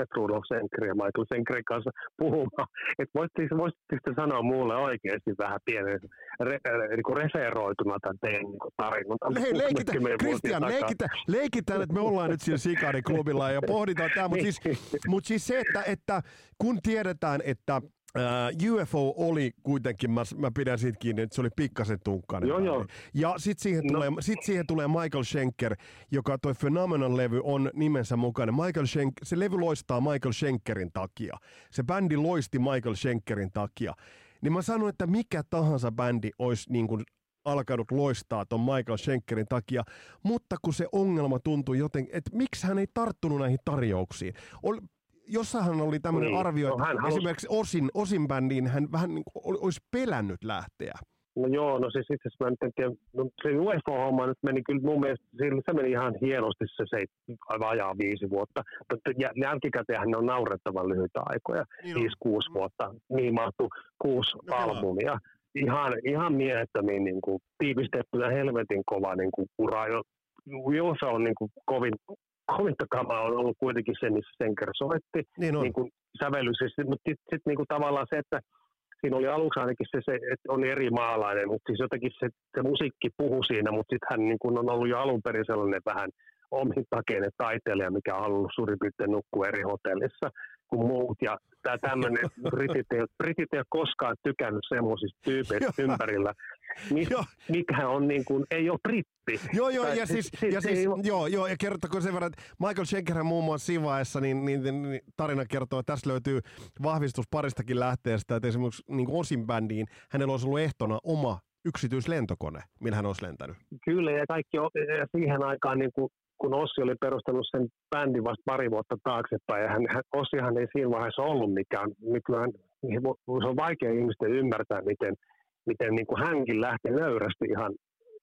että Rudolf Senker ja Michael Senkerin kanssa puhumaan. Että voisitteko, voisitteko sanoa mulle oikeasti vähän pienen re, niin referoituna tämän teidän niin tarinan? Hei, leikitä, Christian, leikitä, leikitään, että me ollaan nyt siellä sikariklubilla ja pohditaan tämä, mutta siis, [LAUGHS] mut siis se, että, että kun tiedetään, että Uh, UFO oli kuitenkin, mä, mä pidän siitä kiinni, että se oli pikkasen tunkkainen. Joo, joo. Ja sitten siihen, no. tulee, sit siihen tulee Michael Schenker, joka toi Phenomenon-levy on nimensä mukainen. Michael Schenk, se levy loistaa Michael Schenkerin takia. Se bändi loisti Michael Schenkerin takia. Niin mä sanon, että mikä tahansa bändi olisi niin kuin alkanut loistaa ton Michael Schenkerin takia, mutta kun se ongelma tuntui jotenkin, että miksi hän ei tarttunut näihin tarjouksiin. Ol, jossahan oli tämmöinen niin, arvio, no, että halus... esimerkiksi Osin, Osin bändiin hän vähän niin kuin olisi pelännyt lähteä. No joo, no siis itse asiassa mä nyt en tiedä, no se UFO-homma nyt meni kyllä mun mielestä, se meni ihan hienosti se, se vajaa viisi vuotta. Jälkikäteen ne on naurettavan lyhyitä aikoja, niin viisi, kuusi vuotta, niin mahtui kuusi no, albumia. Ihan, ihan mielettömiin niin kuin, tiivistettynä helvetin kova niin kuin, ura. Jo, se on niin kuin, kovin kovinta kamaa on ollut kuitenkin se, missä Senker soitti niin, niin kuin sävellisesti, mutta sitten sit, niin kuin tavallaan se, että siinä oli aluksi ainakin se, se että on eri maalainen, mutta siis jotenkin se, se musiikki puhu siinä, mutta sitten hän niin kuin on ollut jo alun perin sellainen vähän omin takeinen taiteilija, mikä on halunnut suurin piirtein nukkua eri hotellissa kuin muut. Ja tämä tämmöinen, britit, ei, britit ei ole koskaan tykännyt semmoisista tyypeistä ympärillä, mikä on niin kuin, ei ole britti. Joo, joo, ja siis, ja siis joo, joo, ja kertoko sen verran, että Michael Schenkerhän muun muassa Sivaessa, niin, niin, niin, niin, tarina kertoo, että tässä löytyy vahvistus paristakin lähteestä, että esimerkiksi niin Osin bändiin hänellä olisi ollut ehtona oma yksityislentokone, millä hän olisi lentänyt. Kyllä, ja kaikki ja siihen aikaan niin kuin kun Ossi oli perustanut sen bändin vasta pari vuotta taaksepäin, ja hän, Ossihan ei siinä vaiheessa ollut mikään, nykyään se on vaikea ihmisten ymmärtää, miten – miten niin kuin hänkin lähti nöyrästi ihan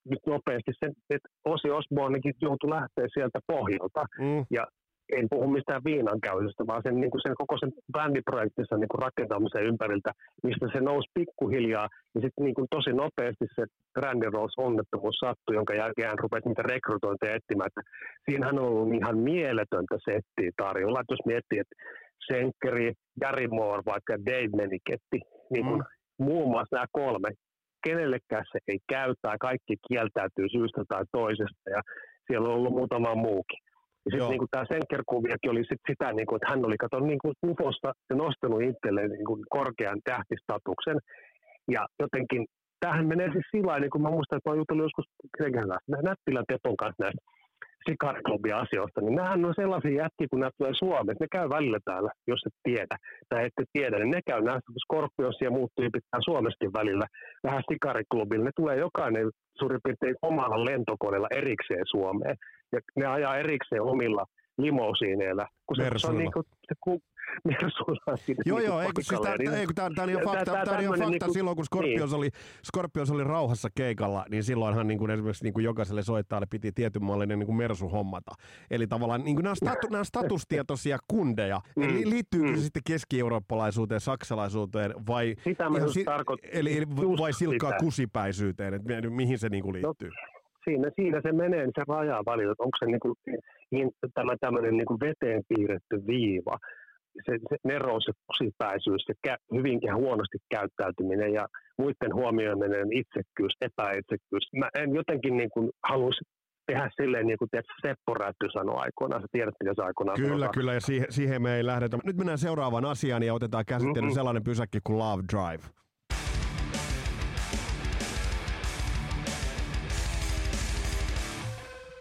nyt nopeasti. Se, että Osi Osbornekin joutui lähteä sieltä pohjalta. Mm. Ja en puhu mistään viinan käytöstä, vaan sen, niin kuin sen koko sen bändiprojektinsa niin kuin rakentamisen ympäriltä, mistä se nousi pikkuhiljaa. Ja sitten niin kuin tosi nopeasti se Randy Rose-onnettomuus sattui, jonka jälkeen rupesi niitä rekrytointeja etsimään. Että siinähän on ollut ihan mieletöntä settiä tarjolla. Että jos miettii, että Senkeri, Gary Moore, vaikka Dave Meniketti, niin kuin mm muun muassa nämä kolme, kenellekään se ei käy tai kaikki kieltäytyy syystä tai toisesta ja siellä on ollut muutama muukin. Ja sitten niin tämä Senker-kuviakin oli sit sitä, niin kuin, että hän oli katsonut niin kuin Ufosta ja nostanut itselleen niin kuin korkean tähtistatuksen. Ja jotenkin, tähän menee siis sillä tavalla, niin kuin mä muistan, että mä jutellut joskus Nättilän Tepon kanssa näistä sikariklubin asioista, niin nämähän on sellaisia jätkiä, kun nämä tulee Suomeen, ne käy välillä täällä, jos et tiedä, tai ette tiedä, niin ne käy näistä Scorpions ja muut tyypit Suomessakin välillä vähän sikariklubilla, ne tulee jokainen suurin piirtein omalla lentokoneella erikseen Suomeen, ja ne ajaa erikseen omilla limousiineilla, kun se, se on niin kuin, se, [LAUGHS] Mersulla Joo, joo, eikö, siis tämä, niin, on ihan fakta, tämä, tämä on ihan fakta niin silloin, kun Scorpions, niin. oli, Scorpions oli rauhassa keikalla, niin silloinhan niin kuin esimerkiksi niin kuin jokaiselle soittajalle piti tietyn mallinen niin kuin Mersu hommata. Eli tavallaan niin kuin nämä, statu, nämä statustietoisia kundeja, mm. eli liittyykö mm. se sitten keski-eurooppalaisuuteen, saksalaisuuteen vai, Sitä ihan, si- eli, eli vai silkkaa sitä. kusipäisyyteen, että mihin se niin kuin liittyy? No, siinä, siinä se menee, niin se rajaa paljon, onko se niin kuin, tämä tämmöinen niin kuin veteen piirretty viiva, se, se nerous ja kusipäisyys, se kä, hyvin ja huonosti käyttäytyminen ja muiden huomioiminen, itsekkyys, epäitsekkyys. Mä en jotenkin niin kuin halusi tehdä silleen, niin kuin tiedät, Seppo Rätty sanoi aikoinaan. Sä tiedät, mitä se aikoinaan Kyllä, sanoi. kyllä, ja siihen, siihen me ei lähdetä. Nyt mennään seuraavaan asiaan ja otetaan käsittelyyn mm-hmm. sellainen pysäkki kuin Love Drive.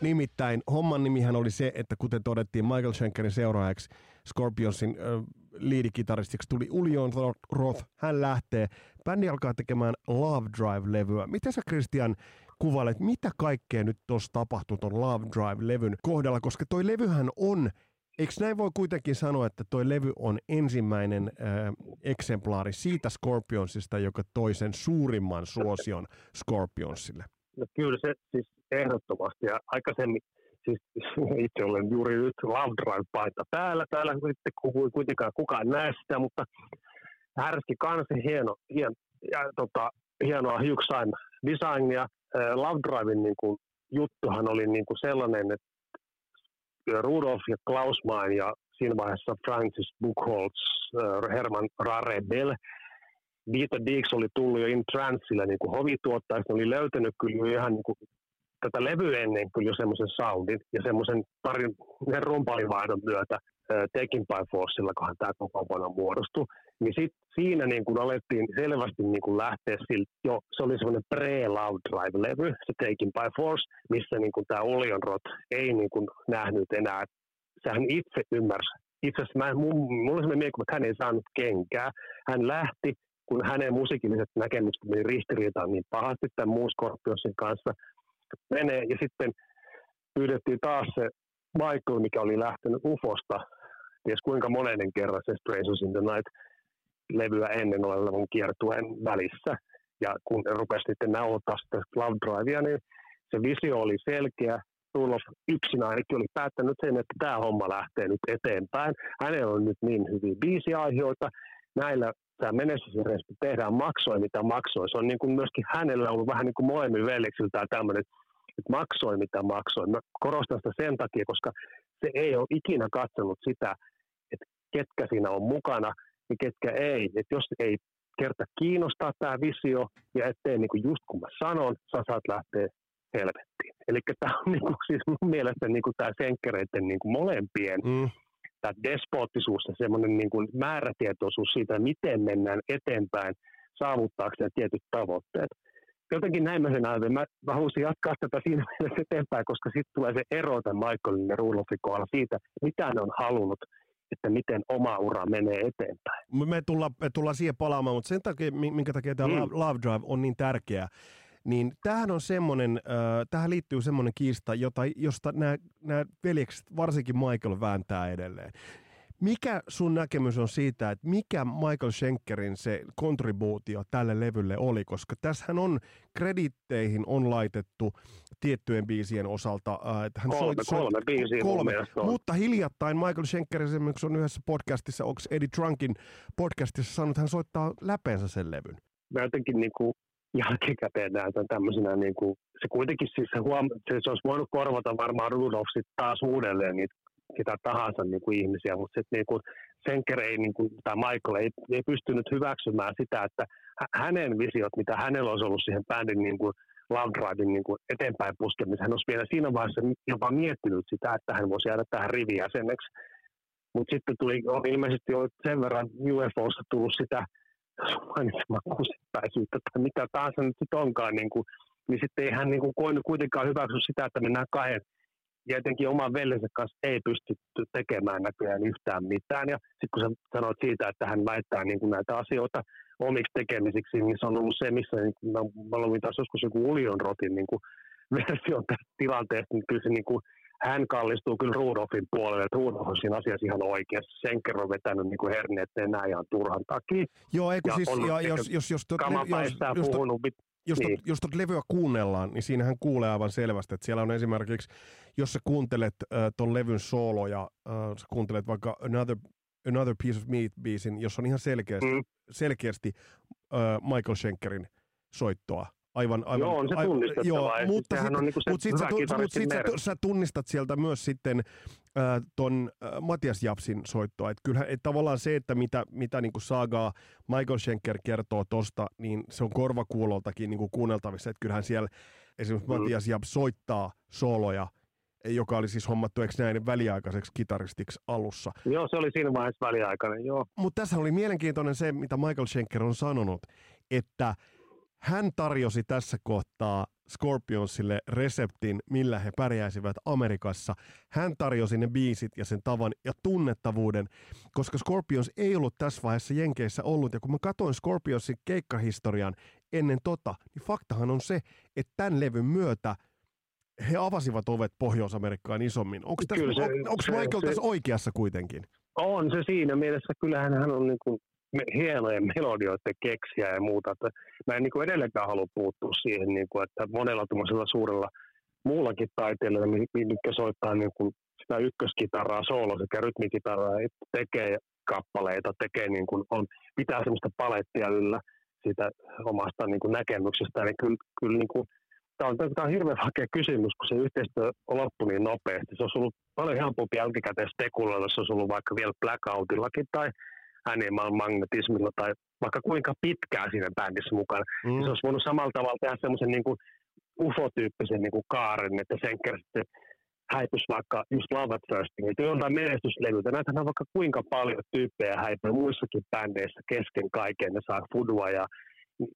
Nimittäin homman nimihän oli se, että kuten todettiin Michael Schenkerin seuraajaksi Scorpionsin äh, liidikitaristiksi tuli Ulion Roth. Hän lähtee. Bändi alkaa tekemään Love Drive-levyä. Miten sä Christian kuvailet, mitä kaikkea nyt tuossa tapahtuu tuon Love Drive-levyn kohdalla, koska toi levyhän on Eikö näin voi kuitenkin sanoa, että toi levy on ensimmäinen äh, eksemplaari siitä Scorpionsista, joka toi sen suurimman suosion Scorpionsille? No kyllä se siis ehdottomasti. Ja aikaisemmin, siis [LAUGHS] itse olen juuri nyt Love Drive-paita päällä. Täällä sitten kuitenkaan kukaan näe sitä, mutta härski kansi, hieno, hien, ja, tota, hienoa Hugh designia. Love Drivein niin kuin, juttuhan oli niin kuin sellainen, että Rudolf ja Klausmann ja siinä vaiheessa Francis Buchholz, äh, Herman Rarebel, Dieter Dix oli tullut jo in transilla niin kuin hovituottajista, oli löytänyt kyllä ihan niin kuin tätä levyä ennen kyllä jo semmoisen soundin ja semmoisen parin rumpalivaihdon myötä Taking by Forcella, kohan tämä kokoonpano muodostui, niin sit siinä niin kuin alettiin selvästi niin kuin lähteä siltä, jo, se oli semmoinen pre-loud drive-levy, se Taking by Force, missä niin kuin tämä Olion Roth ei niin kuin nähnyt enää, sehän itse ymmärsi. Itse asiassa mä, mulla on semmoinen että hän ei saanut kenkää. Hän lähti, kun hänen musiikilliset näkemykset meni ristiriitaan niin pahasti tämän muun Scorpionsin kanssa, menee ja sitten pyydettiin taas se Michael, mikä oli lähtenyt UFOsta, ties kuinka monennen kerran se Strangers in the Night levyä ennen olevan kiertueen välissä. Ja kun rupesi sitten nauhoittaa sitä Love Drivea, niin se visio oli selkeä. Tulos yksin ainakin oli päättänyt sen, että tämä homma lähtee nyt eteenpäin. Hänellä on nyt niin hyviä biisiaiheita. Näillä tämä menestysjärjestö tehdään maksoi mitä maksoi. Se on niin kuin myöskin hänellä ollut vähän niin kuin molemmin veljeksiltä tämmöinen, että maksoi mitä maksoi. Mä korostan sitä sen takia, koska se ei ole ikinä katsonut sitä, että ketkä siinä on mukana – ja ketkä ei. Että jos ei kerta kiinnostaa tämä visio ja ettei niin kuin just kun mä sanon, sä saat lähteä helvettiin. Eli tämä on niin kuin, siis mun mielestä niin kuin tämä senkkereiden niin kuin molempien mm. Tämä despoottisuus ja semmoinen niin kuin määrätietoisuus siitä, miten mennään eteenpäin saavuttaakseen tietyt tavoitteet. Jotenkin näin mä sen ajattelen. Mä, mä haluaisin jatkaa tätä siinä mielessä eteenpäin, koska sitten tulee se ero tämän Michaelin ja Rudolfin kohdalla siitä, mitä ne on halunnut että miten oma ura menee eteenpäin. Me tullaan, me tullaan siihen palaamaan, mutta sen takia, minkä takia tämä mm. Love Drive on niin tärkeä, niin tähän on semmoinen, äh, tähän liittyy semmoinen kiista, jota, josta nämä, veljekset, varsinkin Michael, vääntää edelleen. Mikä sun näkemys on siitä, että mikä Michael Schenkerin se kontribuutio tälle levylle oli, koska tässähän on kreditteihin on laitettu tiettyjen biisien osalta. Että hän kolme, soit, kolme biisiä kolme. Mutta hiljattain Michael Schenker esimerkiksi on yhdessä podcastissa, onko Eddie Trunkin podcastissa sanonut, että hän soittaa läpeensä sen levyn. Mä jotenkin niin kuin jälkikäteen näytän tämmöisenä, niin kuin, se kuitenkin siis se, huom- se, se olisi voinut korvata varmaan Rudolf taas uudelleen niitä ketä tahansa niin kuin ihmisiä, mutta sitten niin kuin Senker ei, niin kuin, tai Michael ei, ei pystynyt hyväksymään sitä, että hänen visiot, mitä hänellä olisi ollut siihen bändin niin kuin Love Drivein niin kuin eteenpäin puskemiseen, hän olisi vielä siinä vaiheessa jopa miettinyt sitä, että hän voisi jäädä tähän rivijäseneksi. Mutta sitten tuli, on ilmeisesti jo sen verran UFOssa tullut sitä kusipäisyyttä tai mitä tahansa nyt sitten onkaan, niin, kuin, niin sitten ei hän niin kuin, kuitenkaan hyväksy sitä, että mennään kahden ja etenkin oman veljensä kanssa ei pystytty tekemään näköjään yhtään mitään. Ja sitten kun sä sanoit siitä, että hän väittää niin kuin näitä asioita omiksi tekemisiksi, niin se on ollut se, missä niin kuin, mä luin taas joskus joku Ulion Rotin niin kuin, [LAUGHS] versio tästä tilanteesta, niin kyllä se niin kuin, hän kallistuu kyllä Rudolfin puolelle, että Rudolf on siinä asiassa ihan oikeassa. Senker on vetänyt niin kuin herneet enää ihan turhan takia. Joo, eikö siis, ja, jos, jos, jos, tot, jos, jos, puhunut, jos, niin. jos tot levyä kuunnellaan, niin siinähän kuulee aivan selvästi, että siellä on esimerkiksi, jos sä kuuntelet äh, ton levyn sooloja, äh, sä kuuntelet vaikka Another, Another Piece of Meat-biisin, jos on ihan selkeästi, mm. selkeästi äh, Michael Schenkerin soittoa, aivan, aivan, joo, on se tunnistettava. Joo, mutta sitten, on niin mut sit, sä, mut sit sä, sä, tunnistat sieltä myös sitten äh, ton äh, Matias Japsin soittoa. Et kyllähän et tavallaan se, että mitä, mitä niin saagaa Michael Schenker kertoo tosta, niin se on korvakuuloltakin niin kuunneltavissa. Että kyllähän siellä esimerkiksi mm. Matias Japs soittaa sooloja joka oli siis hommattu, eikö näin, väliaikaiseksi kitaristiksi alussa. Joo, se oli siinä vaiheessa väliaikainen, joo. Mutta tässä oli mielenkiintoinen se, mitä Michael Schenker on sanonut, että hän tarjosi tässä kohtaa Scorpionsille reseptin, millä he pärjäisivät Amerikassa. Hän tarjosi ne biisit ja sen tavan ja tunnettavuuden, koska Scorpions ei ollut tässä vaiheessa Jenkeissä ollut. Ja kun mä katsoin Scorpionsin keikkahistorian ennen tota, niin faktahan on se, että tämän levyn myötä he avasivat ovet Pohjois-Amerikkaan isommin. Onko, Michael se, tässä oikeassa kuitenkin? On se siinä mielessä. Kyllähän hän on niin kuin hienojen melodioiden keksiä ja muuta. Että mä en niin edelleenkään halua puuttua siihen, niin kuin, että monella tuollaisella suurella muullakin taiteilijalla, mitkä soittaa niin kuin sitä ykköskitaraa, soolo sekä rytmikitaraa, tekee kappaleita, tekee niin kuin on, pitää sellaista palettia yllä siitä omasta niin kuin näkemyksestä, niin kyllä, kyllä niin kuin tämä on, tämä on hirveän hakea kysymys, kun se yhteistyö on loppu niin nopeasti. Se olisi ollut paljon helpompi jälkikäteen spekuloida, se olisi ollut vaikka vielä blackoutillakin tai animal magnetismilla tai vaikka kuinka pitkään siinä bändissä mukana. Mm. Se olisi voinut samalla tavalla tehdä semmoisen niin UFO-tyyppisen niin kuin kaaren, että sen sitten häipys vaikka just Love at First Sight, jotain menestyslevyitä. Näitähän on vaikka kuinka paljon tyyppejä häipyy muissakin bändeissä kesken kaiken. Ne saa fudua ja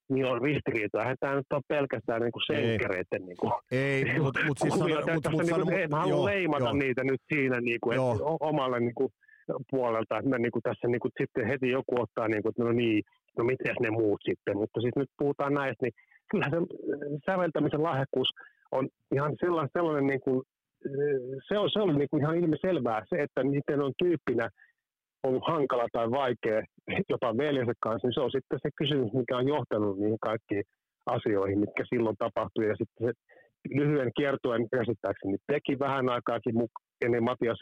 niin on ristiriitoja. Eihän tämä nyt ole pelkästään niinku senkereiden. Niinku, ei, mutta mut siis [LAUGHS] sano, mut, mut, niinku, mut, mä haluan leimata joo. niitä nyt siinä niinku, että omalle niinku, puolelta, että me niinku, tässä niinku, sitten heti joku ottaa, niinku, että no niin, no miten ne muut sitten, mutta siis nyt puhutaan näistä, niin kyllähän se säveltämisen lahjakkuus on ihan sellainen, sellainen niin kuin, se, on, se niin kuin ihan ilmiselvää. Se, että miten on tyyppinä ollut hankala tai vaikea jopa veljensä kanssa, niin se on sitten se kysymys, mikä on johtanut niihin kaikkiin asioihin, mitkä silloin tapahtui. Ja sitten se lyhyen kiertuen käsittääkseni teki vähän aikaakin ennen Matias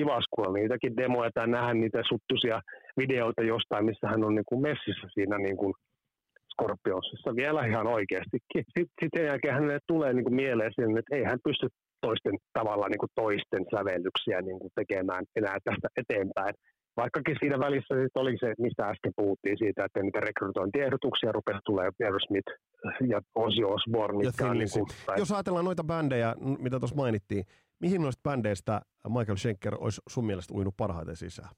Kiva kuulla niitäkin demoja tai nähdä niitä suttuisia videoita jostain, missä hän on niin kuin messissä siinä niin kuin Scorpionsissa vielä ihan oikeastikin. Sitten, sitten sen jälkeen hänelle tulee niin kuin mieleen sen, että ei hän pysty toisten tavalla niin kuin toisten sävellyksiä niin kuin tekemään enää tästä eteenpäin. Vaikkakin siinä välissä sitten oli se, mistä äsken puhuttiin siitä, että niitä rekrytointiehdotuksia rupesi tulemaan Aerosmith ja Ozzy Osbourne. Ja niin kuin, tai... Jos ajatellaan noita bändejä, mitä tuossa mainittiin, mihin noista bändeistä Michael Schenker olisi sun mielestä uinut parhaiten sisään?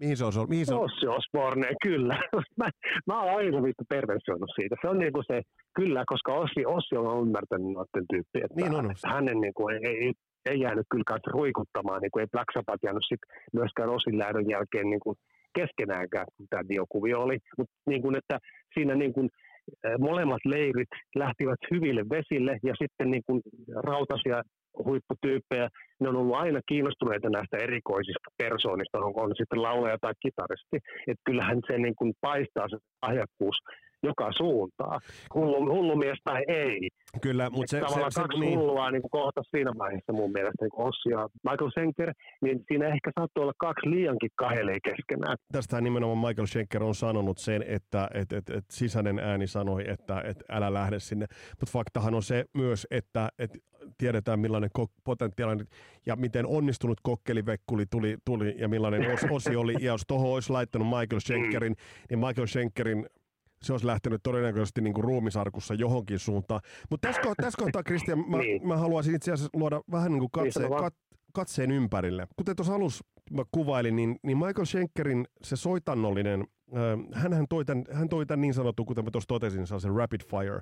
Mihin se on? Mihin se on? Ossi Osborne, kyllä. [LAUGHS] mä, mä oon aina vittu perversioinut siitä. Se on niinku se, kyllä, koska Ossi, Ossi on ymmärtänyt noiden tyyppiä. Että niin on. Hänen niinku, ei, ei, ei jäänyt kyllä kanssa ruikuttamaan, niin kuin ei Black Sabbath jäänyt sit myöskään Osin lähdön jälkeen niin kuin keskenäänkään, kun tämä diokuvio oli. Mutta niin kuin, että siinä niin kuin, molemmat leirit lähtivät hyville vesille ja sitten niin kuin rautasia huipputyyppejä, ne on ollut aina kiinnostuneita näistä erikoisista persoonista, onko on sitten laulaja tai kitaristi. Että kyllähän se niin kuin paistaa se lahjakkuus joka suuntaan. Hullu, hullu mies tai ei. Kyllä, mutta se, Tavallaan se, kaksi se, niin. hullua niin kohta siinä vaiheessa mun mielestä, niin Ossi ja Michael Schenker, niin siinä ehkä saattoi olla kaksi liiankin kahelee keskenään. Tästähän nimenomaan Michael Schenker on sanonut sen, että et, et, et sisäinen ääni sanoi, että et älä lähde sinne. Mutta faktahan on se myös, että et tiedetään millainen ko- potentiaalinen ja miten onnistunut kokkelivekkuli tuli, tuli ja millainen os, osi oli. Ja jos tuohon olisi laittanut Michael Schenkerin, niin Michael Schenkerin se olisi lähtenyt todennäköisesti niin kuin ruumisarkussa johonkin suuntaan. Mutta tässä, tässä kohtaa, Kristian, mä, niin. mä haluaisin itse asiassa luoda vähän niin kuin katse, kat, katseen ympärille. Kuten tuossa alussa mä kuvailin, niin, niin Michael Schenkerin se soitannollinen, äh, hän, toi tämän, hän toi tämän niin sanottu, kuten mä tuossa totesin, se rapid fire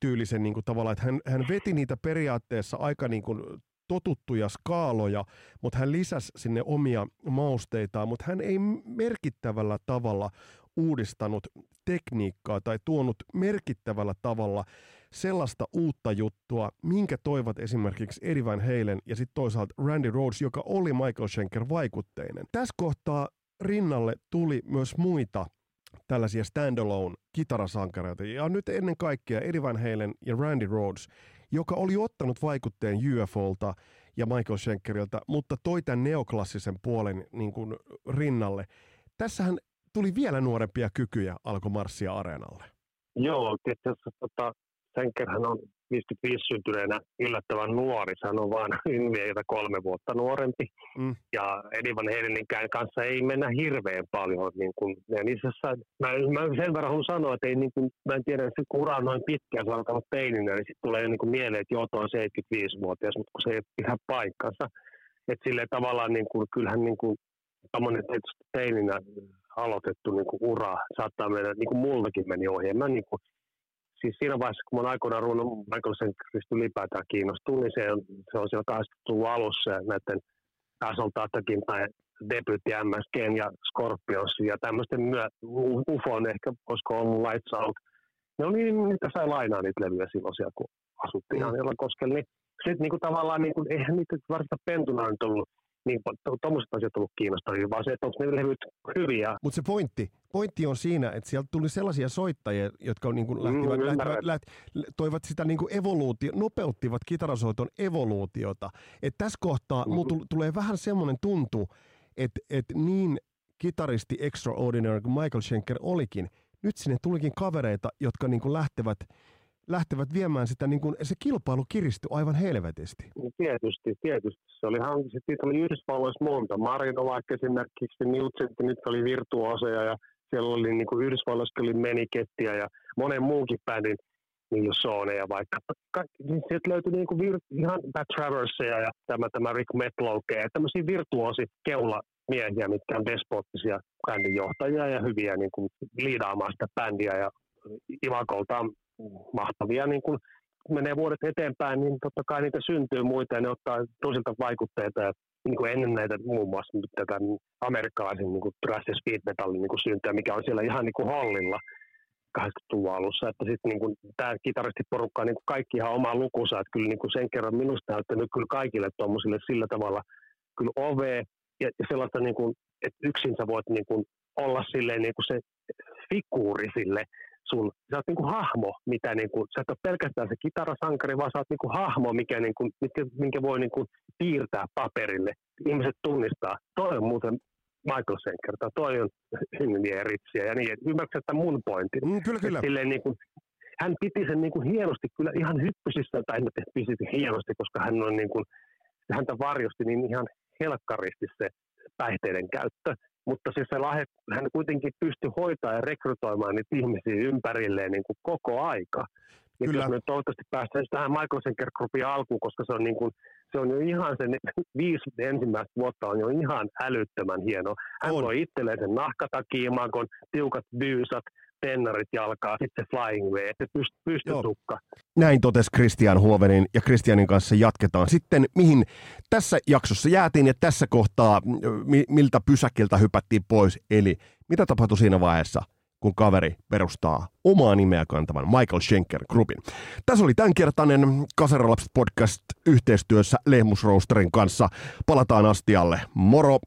tyylisen niin kuin tavalla, että hän, hän veti niitä periaatteessa aika niin kuin totuttuja skaaloja, mutta hän lisäsi sinne omia mausteitaan, mutta hän ei merkittävällä tavalla uudistanut tekniikkaa tai tuonut merkittävällä tavalla sellaista uutta juttua, minkä toivat esimerkiksi Eddie Van Halen ja sitten toisaalta Randy Rhodes, joka oli Michael Schenker vaikutteinen. Tässä kohtaa rinnalle tuli myös muita tällaisia standalone kitarasankareita. Ja nyt ennen kaikkea Eddie Van Halen ja Randy Rhodes, joka oli ottanut vaikutteen UFOlta ja Michael Schenkeriltä, mutta toi tämän neoklassisen puolen niin kuin rinnalle. Tässähän tuli vielä nuorempia kykyjä alkoi marssia areenalle. Joo, tietysti tota, Senkerhän on 55 syntyneenä yllättävän nuori, hän on vain [LAUGHS] Ynviä kolme vuotta nuorempi. Mm. Ja Eddie Van Halenin kanssa ei mennä hirveän paljon. Niin kuin, ja niissä, mä, mä, sen verran haluan sanoa, että ei, niin kuin, mä en tiedä, että kun ura on noin pitkä, se on alkanut teininä, niin sitten tulee niin kuin mieleen, että joo, tuo on 75-vuotias, mutta kun se ei pidä paikkansa. Että sille tavallaan, niin kuin, kyllähän niin kuin, tietysti teininä aloitettu niin kuin ura saattaa mennä, niin kuin multakin meni ohi. Mä niin kuin, siis siinä vaiheessa, kun mä aikoinaan ruvennut Michael St. ylipäätään kiinnostua, niin se on, se on siellä 80-luvun alussa näiden Assault Attackin tai debyytti MSG ja Scorpions ja tämmöisten myö, UFOn ehkä, koska on Lights Out. Ne oli niitä sai lainaa niitä levyjä silloin siellä, kun asuttiin mm. koskella. Niin sitten niin kuin tavallaan, niin kuin, eihän niitä varsinaista pentuna nyt ollut niin tuommoiset asiat ollut kiinnostavia, vaan se, että onko ne levyt hyviä. Mutta se pointti, pointti on siinä, että sieltä tuli sellaisia soittajia, jotka on niin kuin lähtivät, mm, lähtivät, läht, toivat sitä niin kuin evoluutio, nopeuttivat kitarasoiton evoluutiota. että tässä kohtaa mm-hmm. mulla tulee vähän semmoinen tuntu, että, että niin kitaristi extraordinary kuin Michael Schenker olikin, nyt sinne tulikin kavereita, jotka niin kuin lähtevät lähtevät viemään sitä, niin kuin, se kilpailu kiristyi aivan helvetisti. No tietysti, tietysti. Se oli sitten oli Yhdysvalloissa monta. Marino vaikka esimerkiksi, Newt nyt oli virtuoseja ja siellä oli niin kuin Yhdysvalloissa oli Menikettiä ja monen muunkin bändin Neil Soneja vaikka. Niin sieltä löytyi niin kuin vir- ihan Pat Traversia ja tämä, tämä Rick Metloke ja tämmöisiä virtuosi keula miehiä, mitkä on despottisia bändin johtajia ja hyviä niin kuin liidaamaan sitä bändiä ja Ivakolta mahtavia niin kuin menee vuodet eteenpäin, niin totta kai niitä syntyy muita ja ne ottaa tosilta vaikutteita. Ja niin kuin ennen näitä muun muassa tätä amerikkalaisen niin thrash ja speed metallin niin syntyä, mikä on siellä ihan niin kuin hollilla 80-luvun alussa, että sitten niin tämä kitaristiporukka on niin kaikki ihan omaa lukunsa, että kyllä niin kuin sen kerran minusta näyttänyt kyllä kaikille tuommoisille sillä tavalla kyllä ove ja, ja sellaista niin kuin, että yksin sä voit niin kuin olla silleen niin kuin se figuuri sille sun, sä oot niinku hahmo, mitä niinku, sä et ole pelkästään se kitarasankari, vaan sä oot niinku hahmo, mikä, niinku, mikä, minkä voi niinku piirtää paperille. Ihmiset tunnistaa, toi on muuten Michael Senker, tai toi on Hynniä Ritsiä ja niin, ymmärrätkö että mun pointti? Mm, kyllä, kyllä. Silleen, niin kuin, hän piti sen niin kuin hienosti, kyllä ihan hyppysissä, tai en piti hienosti, koska hän on niin kuin, häntä varjosti niin ihan helkkaristi se päihteiden käyttö mutta siis se lahja, hän kuitenkin pystyi hoitaa ja rekrytoimaan niitä ihmisiä ympärilleen niin kuin koko aika. Ja Kyllä. jos me toivottavasti päästään tähän Michael Senker Groupin alkuun, koska se on, niin kuin, se on jo ihan sen [LAUGHS] viisi ensimmäistä vuotta on jo ihan älyttömän hieno. Hän on. loi itselleen sen nahkatakiimakon, tiukat byysat, tennarit jalkaa, sitten Flying V, se pyst, pystytukka. Näin totesi Christian Huovenin ja Christianin kanssa jatketaan sitten, mihin tässä jaksossa jäätiin ja tässä kohtaa miltä pysäkiltä hypättiin pois, eli mitä tapahtui siinä vaiheessa, kun kaveri perustaa omaa nimeä kantavan Michael Schenker Groupin. Tässä oli tämänkertainen Kasaralapset podcast yhteistyössä Lehmus Roasterin kanssa. Palataan astialle. Moro!